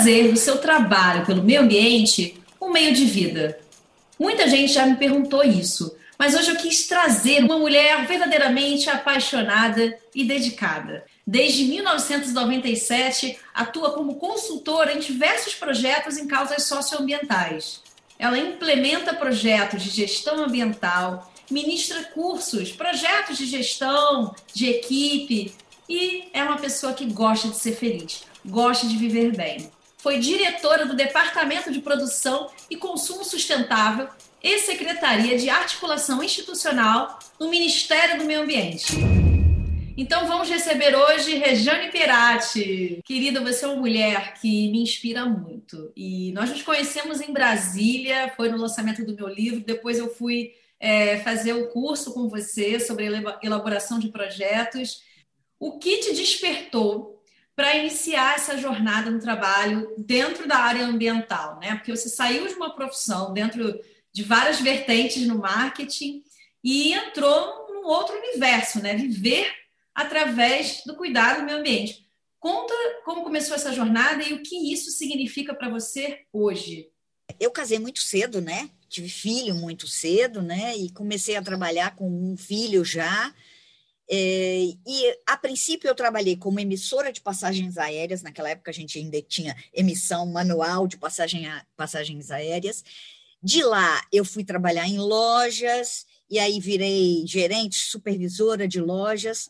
fazer do seu trabalho pelo meio ambiente um meio de vida? Muita gente já me perguntou isso, mas hoje eu quis trazer uma mulher verdadeiramente apaixonada e dedicada. Desde 1997, atua como consultora em diversos projetos em causas socioambientais. Ela implementa projetos de gestão ambiental, ministra cursos, projetos de gestão, de equipe e é uma pessoa que gosta de ser feliz, gosta de viver bem. Foi diretora do Departamento de Produção e Consumo Sustentável e Secretaria de Articulação Institucional no Ministério do Meio Ambiente. Então vamos receber hoje Rejane Perati. Querida, você é uma mulher que me inspira muito. E nós nos conhecemos em Brasília, foi no lançamento do meu livro. Depois eu fui é, fazer o curso com você sobre elaboração de projetos. O que te despertou para iniciar essa jornada no trabalho dentro da área ambiental, né? Porque você saiu de uma profissão dentro de várias vertentes no marketing e entrou num outro universo, né? Viver através do cuidado do meio ambiente. Conta como começou essa jornada e o que isso significa para você hoje. Eu casei muito cedo, né? Tive filho muito cedo, né? E comecei a trabalhar com um filho já. É, e a princípio eu trabalhei como emissora de passagens aéreas, naquela época a gente ainda tinha emissão manual de passagem a, passagens aéreas. De lá eu fui trabalhar em lojas, e aí virei gerente, supervisora de lojas,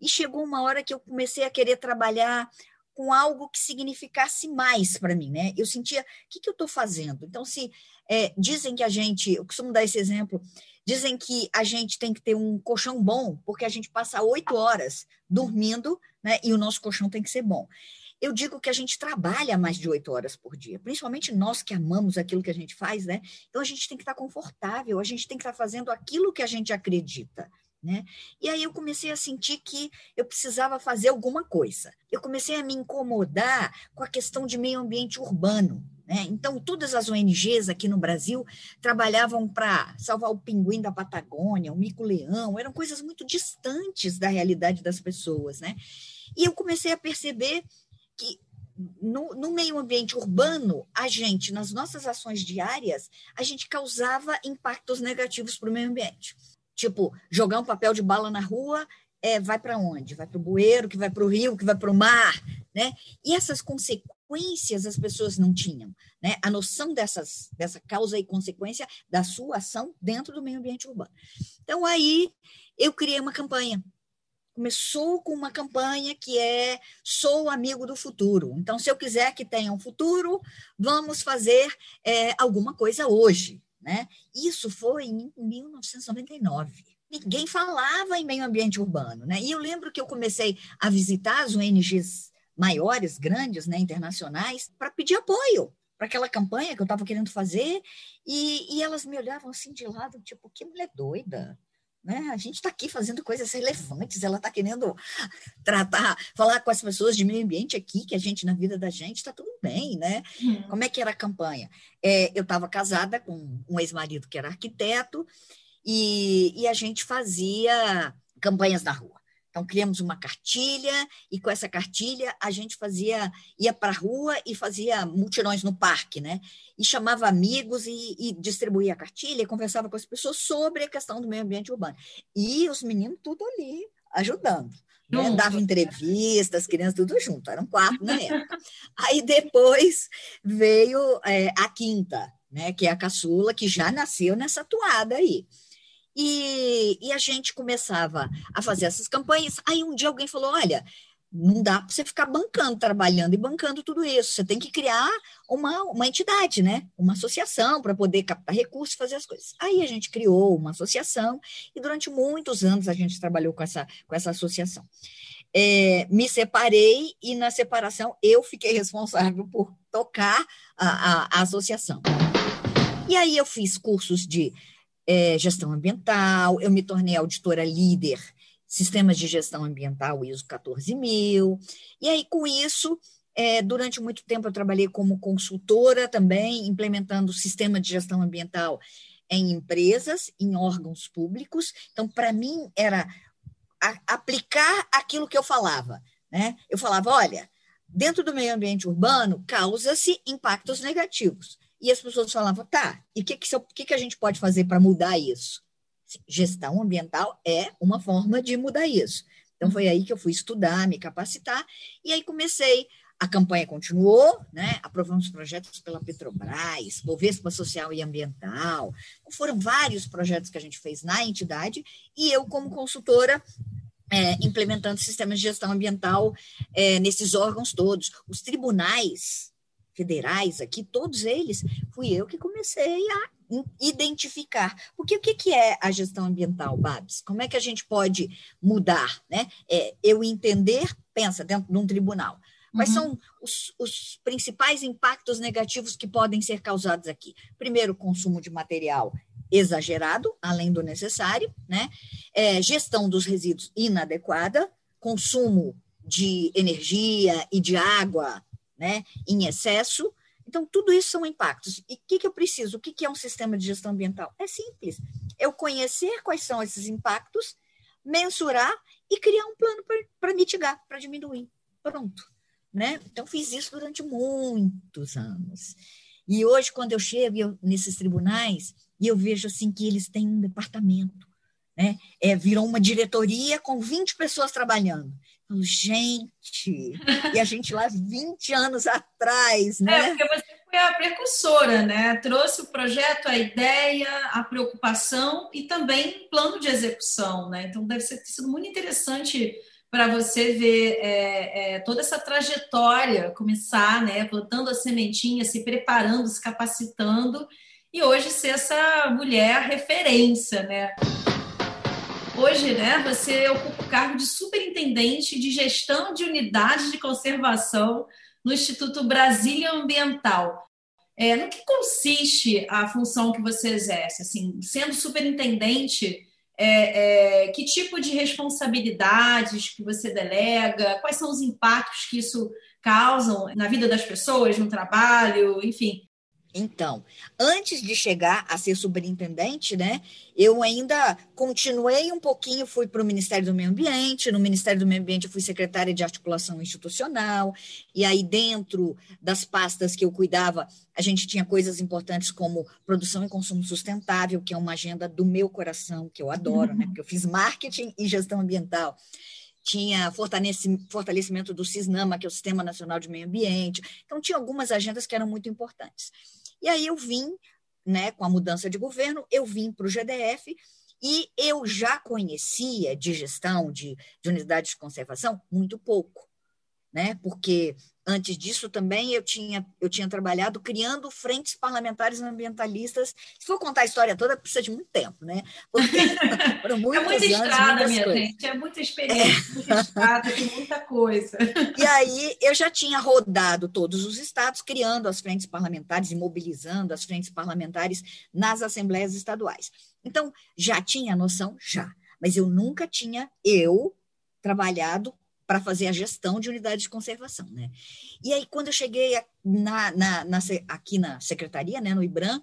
e chegou uma hora que eu comecei a querer trabalhar com algo que significasse mais para mim, né? Eu sentia, o que, que eu estou fazendo? Então, se é, dizem que a gente, eu costumo dar esse exemplo, dizem que a gente tem que ter um colchão bom, porque a gente passa oito horas dormindo, né? E o nosso colchão tem que ser bom. Eu digo que a gente trabalha mais de oito horas por dia, principalmente nós que amamos aquilo que a gente faz, né? Então a gente tem que estar confortável, a gente tem que estar fazendo aquilo que a gente acredita. Né? E aí eu comecei a sentir que eu precisava fazer alguma coisa. Eu comecei a me incomodar com a questão de meio ambiente urbano. Né? Então, todas as ONGs aqui no Brasil trabalhavam para salvar o pinguim da Patagônia, o mico-leão, eram coisas muito distantes da realidade das pessoas. Né? E eu comecei a perceber que no, no, meio ambiente urbano, a gente, nas nossas ações diárias, a gente causava impactos negativos para o meio ambiente. Tipo, jogar um papel de bala na rua é, vai para onde? Vai para o bueiro, que vai para o rio, que vai para o mar, né? E essas consequências as pessoas não tinham, né? A noção dessas, dessa causa e consequência da sua ação dentro do meio ambiente urbano. Então, aí eu criei uma campanha. Começou com uma campanha que é Sou amigo do futuro. Então, se eu quiser que tenha um futuro, vamos fazer é, alguma coisa hoje. Né? Isso foi em 1999. Ninguém falava em meio ambiente urbano. Né? E eu lembro que eu comecei a visitar as ONGs maiores, grandes, né, internacionais, para pedir apoio para aquela campanha que eu estava querendo fazer, e, e, elas me olhavam assim de lado, tipo, que mulher doida, né? A gente está aqui fazendo coisas relevantes, ela está querendo tratar, falar com as pessoas de meio ambiente aqui, que a gente, na vida da gente, está tudo bem, né? Uhum. Como é que era a campanha? É, eu estava casada com um ex-marido que era arquiteto, e, e a gente fazia campanhas na rua. Então, criamos uma cartilha e com essa cartilha a gente fazia, ia para a rua e fazia multirões no parque, né? E chamava amigos e, e, distribuía a cartilha e conversava com as pessoas sobre a questão do meio ambiente urbano. E os meninos tudo ali ajudando. Né? Dava entrevistas, as crianças tudo junto, eram quatro na época. Aí depois veio é, a quinta, né? Que é a caçula, que já nasceu nessa toada aí. E, e a gente começava a fazer essas campanhas. Aí um dia alguém falou: olha, não dá para você ficar bancando, trabalhando e bancando tudo isso. Você tem que criar uma, uma entidade, né? Uma associação para poder captar recursos e fazer as coisas. Aí a gente criou uma associação e durante muitos anos a gente trabalhou com essa, com essa associação. É, me separei e na separação eu fiquei responsável por tocar a, a, a associação. E aí eu fiz cursos de é, gestão ambiental, eu me tornei auditora líder sistemas de gestão ambiental ISO 14000, e aí com isso, é, durante muito tempo eu trabalhei como consultora também, implementando sistema de gestão ambiental em empresas, em órgãos públicos, então para mim era a, aplicar aquilo que eu falava, né? Eu falava, olha, dentro do meio ambiente urbano, causa-se impactos negativos. E as pessoas falavam, tá, e o que, que, que, que a gente pode fazer para mudar isso? Gestão ambiental é uma forma de mudar isso. Então, foi aí que eu fui estudar, me capacitar, e aí comecei. A campanha continuou, né? aprovamos projetos pela Petrobras, Bovespa Social e Ambiental. Foram vários projetos que a gente fez na entidade, e eu, como consultora, é, implementando sistemas de gestão ambiental é, nesses órgãos todos. Os tribunais federais aqui, todos eles, fui eu que comecei a identificar. Porque o que, que é a gestão ambiental, Babs? Como é que a gente pode mudar? Né? É, eu entender, pensa, dentro de um tribunal. Quais uhum. são os, os, principais impactos negativos que podem ser causados aqui? Primeiro, consumo de material exagerado, além do necessário, né? É, gestão dos resíduos inadequada, consumo de energia e de água né, em excesso. Então, tudo isso são impactos. E o que, que eu preciso? O que, que é um sistema de gestão ambiental? É simples. Eu conhecer quais são esses impactos, mensurar e criar um plano para mitigar, para diminuir. Pronto. Né? Então, fiz isso durante muitos anos. E hoje, quando eu chego eu, nesses tribunais, e eu vejo assim que eles têm um departamento, né? É, virou uma diretoria com 20 pessoas trabalhando. Falo, gente, e a gente lá 20 anos atrás, né? É, porque você foi a precursora, né? Trouxe o projeto, a ideia, a preocupação e também plano de execução, né? Então deve ter sido muito interessante para você ver é, é, toda essa trajetória começar, né? Plantando a sementinha, se preparando, se capacitando e hoje ser essa mulher referência, né? Hoje, né, você ocupa o cargo de superintendente de gestão de unidades de conservação no Instituto Brasília Ambiental. É, no que consiste a função que você exerce? Assim, sendo superintendente, é, é, que tipo de responsabilidades que você delega? Quais são os impactos que isso causam na vida das pessoas, no trabalho, enfim? Então, antes de chegar a ser superintendente, né, eu ainda continuei um pouquinho, fui para o Ministério do Meio Ambiente, no Ministério do Meio Ambiente eu fui secretária de articulação institucional, e aí dentro das pastas que eu cuidava, a gente tinha coisas importantes como produção e consumo sustentável, que é uma agenda do meu coração, que eu adoro, né, porque eu fiz marketing e gestão ambiental tinha fortalecimento do CISNAMA, que é o Sistema Nacional de Meio Ambiente. Então, tinha algumas agendas que eram muito importantes. E aí eu vim, né, com a mudança de governo, eu vim para o GDF e eu já conhecia de gestão de, de unidades de conservação muito pouco, né? Porque Antes disso, também eu tinha, eu tinha trabalhado criando frentes parlamentares ambientalistas. Se for contar a história toda, precisa de muito tempo, né? Porque foram muitos é muita anos, estrada, minha coisas. gente. É muita experiência, é. muita estrada, tem muita coisa. E aí eu já tinha rodado todos os estados, criando as frentes parlamentares e mobilizando as frentes parlamentares nas assembleias estaduais. Então, já tinha noção? Já. Mas eu nunca tinha, eu, trabalhado para fazer a gestão de unidades de conservação, né? E aí, quando eu cheguei na, na, na, aqui na secretaria, né, no IBRAM,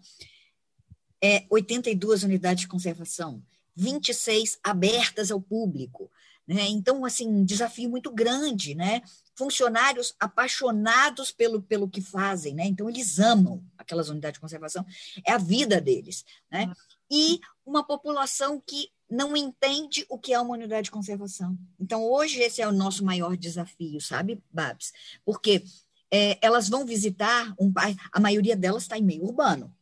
é, 82 unidades de conservação, 26 abertas ao público, né? Então, assim, um desafio muito grande, né? Funcionários apaixonados pelo, pelo que fazem, né? Então, eles amam aquelas unidades de conservação, é a vida deles, né? E uma população que não entende o que é uma unidade de conservação. Então, hoje, esse é o nosso maior desafio, sabe, Babs? Porque é, elas vão visitar um pai, a maioria delas está em meio urbano.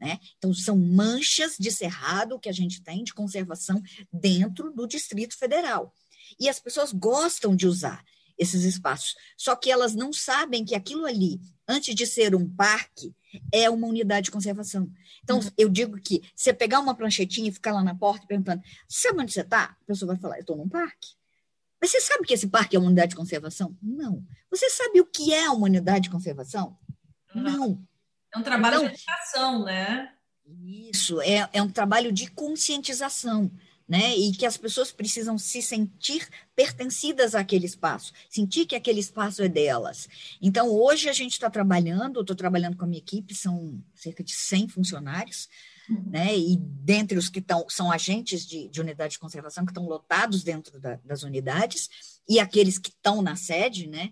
Né? Então, são manchas de cerrado que a gente tem de conservação dentro do Distrito Federal. E as pessoas gostam de usar esses espaços, só que elas não sabem que aquilo ali, antes de ser um parque, é uma unidade de conservação. Então, uhum. eu digo que você pegar uma pranchetinha e ficar lá na porta perguntando, sabe onde você está? A pessoa vai falar, eu estou num parque. Mas você sabe que esse parque é uma unidade de conservação? Não. Você sabe o que é uma unidade de conservação? Uhum. Não. É um trabalho então, de educação, né? Isso, é, é um trabalho de conscientização né? E que as pessoas precisam se sentir pertencidas àquele espaço, sentir que aquele espaço é delas. Então, hoje a gente está trabalhando, estou trabalhando com a minha equipe, são cerca de 100 funcionários, uhum. né? E dentre os que estão, são agentes de, de unidade de conservação que estão lotados dentro da, das unidades, e aqueles que estão na sede, né?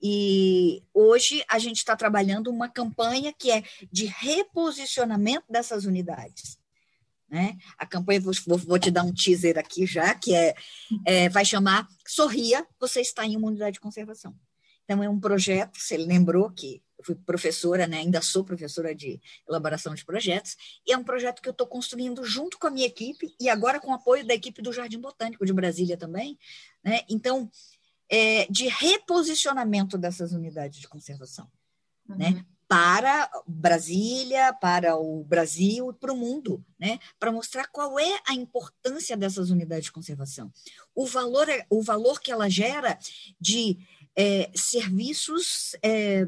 E hoje a gente está trabalhando uma campanha que é de reposicionamento dessas unidades. Né? A campanha, vou, vou, te dar um teaser aqui já, que é, é, vai chamar Sorria, você está em uma unidade de conservação. Então, é um projeto, você lembrou que eu fui professora, né? ainda sou professora de elaboração de projetos, e é um projeto que eu estou construindo junto com a minha equipe, e agora com o apoio da equipe do Jardim Botânico de Brasília também. Né? Então, é, de reposicionamento dessas unidades de conservação. Uhum. Né? Para Brasília, para o Brasil e para o mundo, né? para mostrar qual é a importância dessas unidades de conservação. O valor, é, o valor que ela gera de é, serviços é,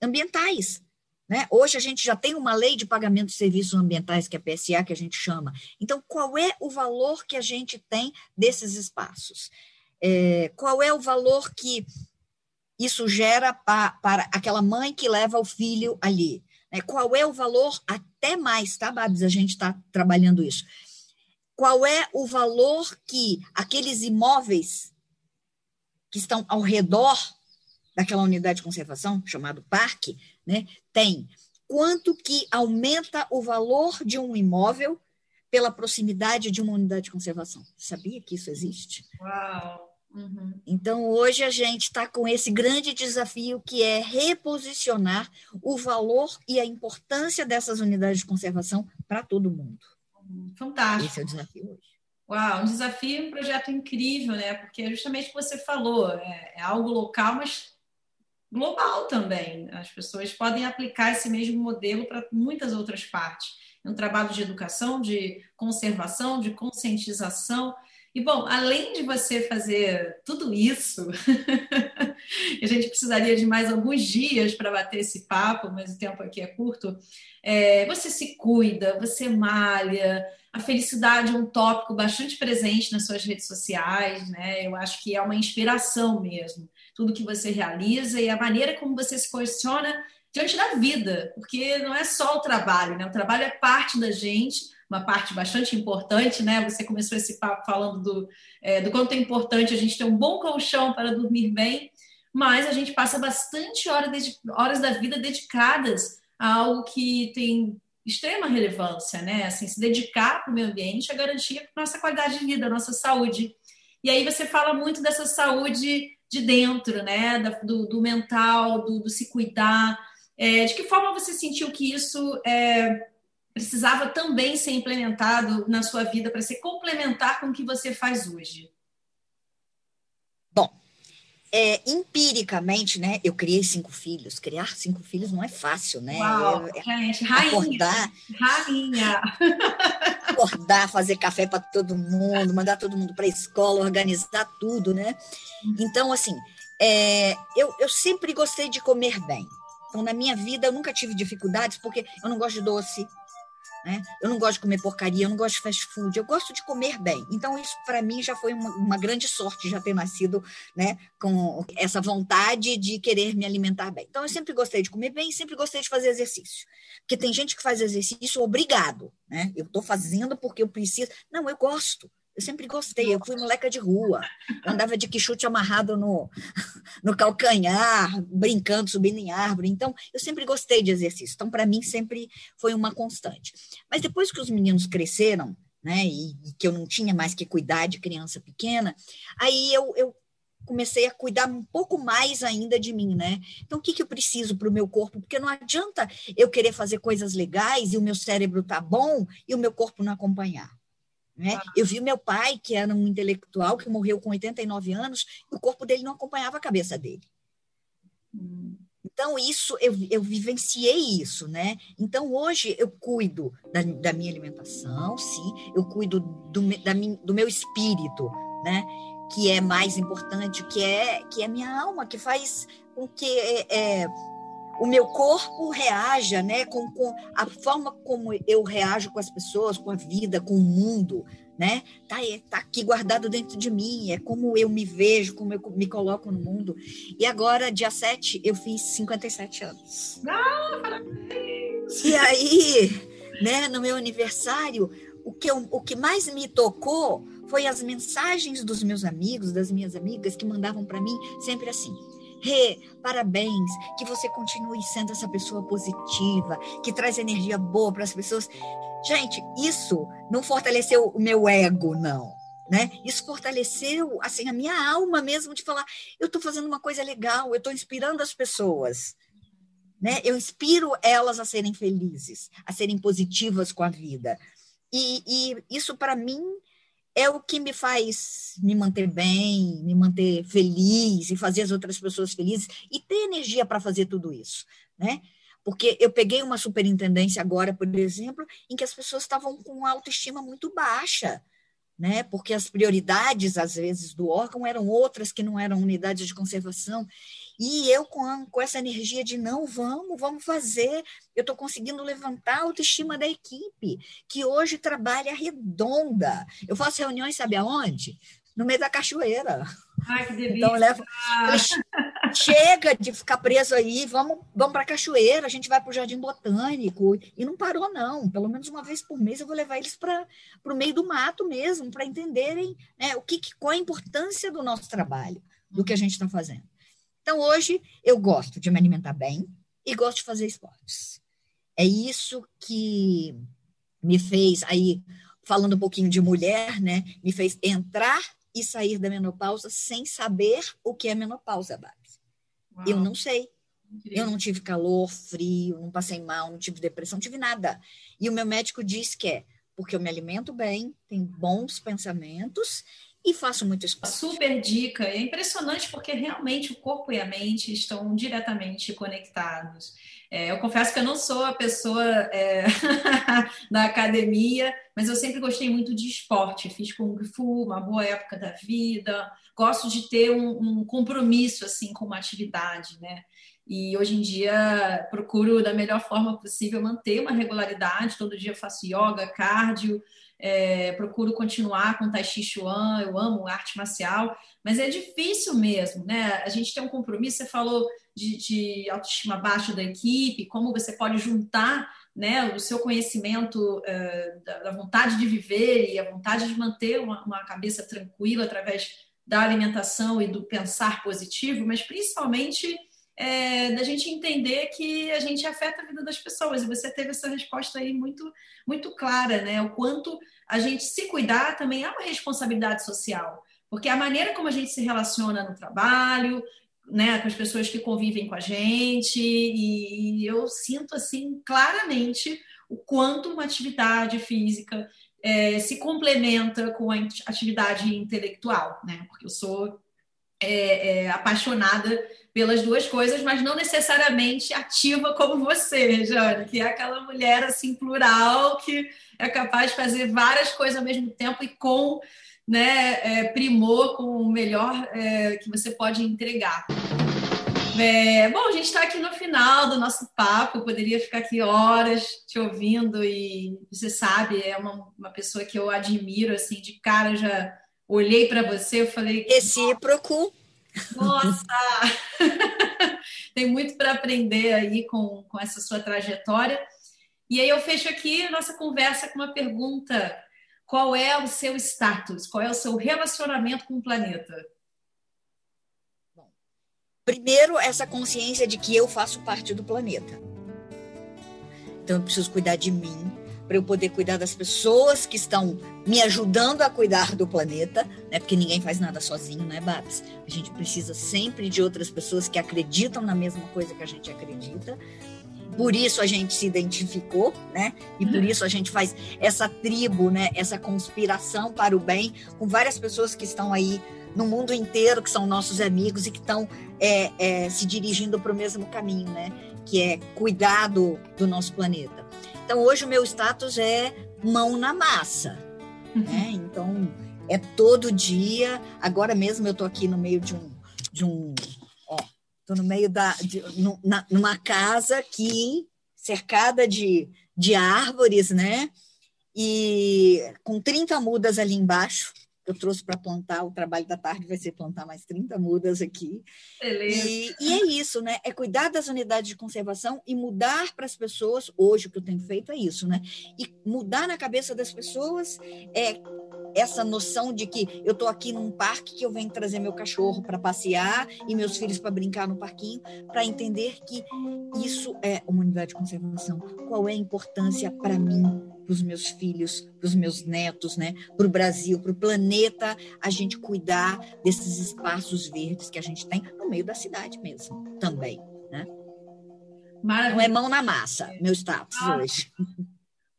ambientais. Né? Hoje a gente já tem uma lei de pagamento de serviços ambientais, que é a PSA, que a gente chama. Então, qual é o valor que a gente tem desses espaços? É, qual é o valor que isso gera pa, para aquela mãe que leva o filho ali? Né? Qual é o valor, até mais, tá, Babs? A gente está trabalhando isso. Qual é o valor que aqueles imóveis que estão ao redor daquela unidade de conservação, chamado parque, né, tem? Quanto que aumenta o valor de um imóvel pela proximidade de uma unidade de conservação? Sabia que isso existe? Uau! Uhum. Então, hoje a gente está com esse grande desafio que é reposicionar o valor e a importância dessas unidades de conservação para todo mundo. Fantástico. Esse é o desafio hoje. Uau, um desafio, um projeto incrível, né? Porque é justamente o que você falou, é, é algo local, mas global também. As pessoas podem aplicar esse mesmo modelo para muitas outras partes. É um trabalho de educação, de conservação, de conscientização e bom, além de você fazer tudo isso, a gente precisaria de mais alguns dias para bater esse papo, mas o tempo aqui é curto. É, você se cuida, você malha, a felicidade é um tópico bastante presente nas suas redes sociais, né? Eu acho que é uma inspiração mesmo, tudo que você realiza e a maneira como você se posiciona diante da vida, porque não é só o trabalho, né? O trabalho é parte da gente uma parte bastante importante, né? Você começou esse papo falando do, é, do quanto é importante a gente ter um bom colchão para dormir bem, mas a gente passa bastante horas, horas da vida dedicadas a algo que tem extrema relevância, né? Assim, se dedicar para o meio ambiente é garantir a nossa qualidade de vida, nossa saúde. E aí você fala muito dessa saúde de dentro, né? do, do mental, do, do, se cuidar. É, de que forma você sentiu que isso é, precisava também ser implementado na sua vida para ser complementar com o que você faz hoje? Bom, é, empiricamente, né? Eu criei cinco filhos. Criar cinco filhos não é fácil, né? Uau, é, gente, rainha, acordar, rainha. acordar, fazer café para todo mundo, mandar todo mundo para a escola, organizar tudo, né? Então, assim, é, eu, eu sempre gostei de comer bem. Então, na minha vida, eu nunca tive dificuldades, porque eu não gosto de doce, né? Eu não gosto de comer porcaria, eu não gosto de fast food, eu gosto de comer bem. Então, isso para mim já foi uma, uma, grande sorte já ter nascido né, com essa vontade de querer me alimentar bem. Então, eu sempre gostei de comer bem sempre gostei de fazer exercício. Porque tem gente que faz exercício obrigado, né? Eu estou fazendo porque eu preciso. Não, eu gosto. Eu sempre gostei, eu fui moleca de rua. Eu andava de quichute amarrado no, no calcanhar, brincando, subindo em árvore. Então, eu sempre gostei de exercício. Então, para mim, sempre foi uma constante. Mas depois que os meninos cresceram, né, e, e, que eu não tinha mais que cuidar de criança pequena, aí eu, eu comecei a cuidar um pouco mais ainda de mim, né? Então, o que, que eu preciso para o meu corpo? Porque não adianta eu querer fazer coisas legais e o meu cérebro tá bom e o meu corpo não acompanhar. Né? Eu vi meu pai, que era um intelectual, que morreu com 89 anos, e o corpo dele não acompanhava a cabeça dele. Hum. Então, isso, eu, eu vivenciei isso, né? Então, hoje, eu cuido da, da minha alimentação, sim, eu cuido do, da, do meu espírito, né? Que é mais importante, que é, que é a minha alma, que faz com que é, é, o meu corpo reaja, né, com, com, a forma como eu reajo com as pessoas, com a vida, com o mundo, né? Tá, tá aqui guardado dentro de mim, é como eu me vejo, como eu me coloco no mundo. E agora, dia 7, eu fiz 57 anos. Ah, parabéns! E aí, né, no meu aniversário, o que, eu, o que mais me tocou foi as mensagens dos meus amigos, das minhas amigas, que mandavam para mim sempre assim: Rê, parabéns, que você continue sendo essa pessoa positiva, que traz energia boa para as pessoas. Gente, isso não fortaleceu o meu ego, não. Né? Isso fortaleceu assim a minha alma mesmo de falar, eu estou fazendo uma coisa legal, eu estou inspirando as pessoas. Né? Eu inspiro elas a serem felizes, a serem positivas com a vida. E, e isso, para mim, é o que me faz me manter bem, me manter feliz e fazer as outras pessoas felizes e ter energia para fazer tudo isso, né? Porque eu peguei uma superintendência agora, por exemplo, em que as pessoas estavam com autoestima muito baixa, né? Porque as prioridades, às vezes, do órgão eram outras que não eram unidades de conservação. E eu, com, com essa energia de não, vamos, vamos fazer, eu estou conseguindo levantar a autoestima da equipe, que hoje trabalha redonda. Eu faço reuniões, sabe aonde? No meio da cachoeira. Ai, que delícia. Então, eu levo, chega de ficar preso aí, vamos, vamos para a cachoeira, a gente vai para o Jardim Botânico. E não parou, não. Pelo menos uma vez por mês eu vou levar eles para o meio do mato mesmo, para entenderem né, o que, qual a importância do nosso trabalho, do que a gente está fazendo. Então, hoje, eu gosto de me alimentar bem e gosto de fazer esportes. É isso que me fez, aí, falando um pouquinho de mulher, né, me fez entrar e sair da menopausa sem saber o que é menopausa, Babs. Eu não sei. Eu não tive calor, frio, não passei mal, não tive depressão, não tive nada. E o meu médico disse que é porque eu me alimento bem, tenho bons pensamentos e faço muito esporte. Super dica. É impressionante porque realmente o corpo e a mente estão diretamente conectados. É, eu confesso que eu não sou a pessoa é, da academia, mas eu sempre gostei muito de esporte. Fiz Kung Fu, uma boa época da vida. Gosto de ter um, um compromisso assim com uma atividade, né? E hoje em dia procuro da melhor forma possível manter uma regularidade. Todo dia faço yoga, cardio, é, procuro continuar com Tai Chi Chuan, eu amo arte marcial, mas é difícil mesmo, né? A gente tem um compromisso, você falou de, de autoestima baixa da equipe, como você pode juntar né, o seu conhecimento é, da, vontade de viver e a vontade de manter uma, uma cabeça tranquila através da alimentação e do pensar positivo, mas principalmente é, da gente entender que a gente afeta a vida das pessoas. E você teve essa resposta aí muito, muito clara, né? O quanto a gente se cuidar também é uma responsabilidade social. Porque a maneira como a gente se relaciona no trabalho, né, com as pessoas que convivem com a gente, e eu sinto assim claramente o quanto uma atividade física é, se complementa com a atividade intelectual, né? Porque eu sou é, é, apaixonada pelas duas coisas, mas não necessariamente ativa como você, Jane, que é aquela mulher assim plural que é capaz de fazer várias coisas ao mesmo tempo e com né, é, primor, com o melhor é, que você pode entregar. É, bom, a gente está aqui no final do nosso papo, eu poderia ficar aqui horas te ouvindo e você sabe, é uma, uma pessoa que eu admiro, assim, de cara já olhei para você, eu falei... Recíproco. Nossa! Tem muito para aprender aí com, com essa sua trajetória. E aí eu fecho aqui a nossa conversa com uma pergunta: qual é o seu status? Qual é o seu relacionamento com o planeta? Bom, primeiro, essa consciência de que eu faço parte do planeta. Então eu preciso cuidar de mim, para eu poder cuidar das pessoas que estão me ajudando a cuidar do planeta, né? Porque ninguém faz nada sozinho, né, Babs? A gente precisa sempre de outras pessoas que acreditam na mesma coisa que a gente acredita. Por isso a gente se identificou, né? E por isso a gente faz essa tribo, né? Essa conspiração para o bem com várias pessoas que estão aí no mundo inteiro, que são nossos amigos e que estão é, é, se dirigindo para o mesmo caminho, né? Que é cuidar do, do nosso planeta. Então, hoje o meu status é mão na massa. Uhum. Né? Então, é todo dia. Agora mesmo eu estou aqui no meio de um. De um ó, tô no meio da. De, na, numa casa aqui, cercada de, de árvores, né? E com 30 mudas ali embaixo eu trouxe para plantar, o trabalho da tarde vai ser plantar mais 30 mudas aqui. E, e, é isso, né? É cuidar das unidades de conservação e mudar para as pessoas, hoje o que eu tenho feito é isso, né? E mudar na cabeça das pessoas é, essa noção de que eu estou aqui num parque que eu venho trazer meu cachorro para passear e meus filhos para brincar no parquinho, para entender que isso é humanidade de conservação. Qual é a importância para mim, para os meus filhos, para os meus netos, né? para o Brasil, para o planeta, a gente cuidar desses espaços verdes que a gente tem no meio da cidade mesmo, também. Né? Não é mão na massa, meu status ah. hoje.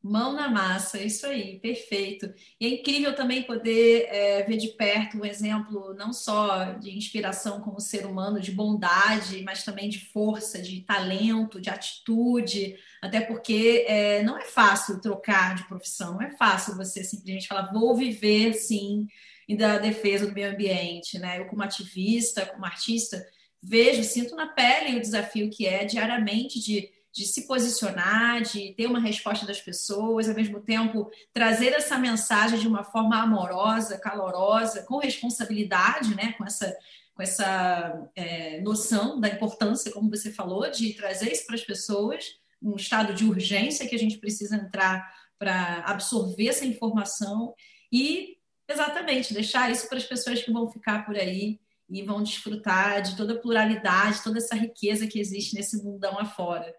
Mão na massa, é isso aí, perfeito. E é incrível também poder é, ver de perto um exemplo não só de inspiração como ser humano, de bondade, mas também de força, de talento, de atitude, até porque é, não é fácil trocar de profissão, não é fácil você simplesmente falar, vou viver sim da defesa do meio ambiente, né? Eu, como ativista, como artista, vejo, sinto na pele o desafio que é diariamente de de se posicionar, de ter uma resposta das pessoas, ao mesmo tempo trazer essa mensagem de uma forma amorosa, calorosa, com responsabilidade, né? com essa, com essa é, noção da importância, como você falou, de trazer isso para as pessoas, um estado de urgência que a gente precisa entrar para absorver essa informação e, exatamente, deixar isso para as pessoas que vão ficar por aí e vão desfrutar de toda a pluralidade, toda essa riqueza que existe nesse mundão afora.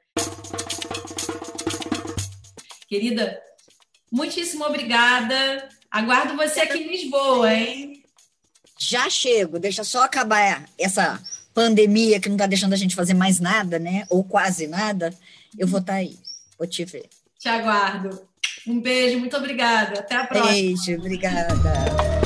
Querida, muitíssimo obrigada. Aguardo você aqui em Lisboa, hein? Já chego, deixa só acabar essa pandemia que não está deixando a gente fazer mais nada, né? Ou quase nada. Eu vou estar tá aí, vou te ver. Te aguardo. Um beijo, muito obrigada. Até a próxima. Beijo, obrigada.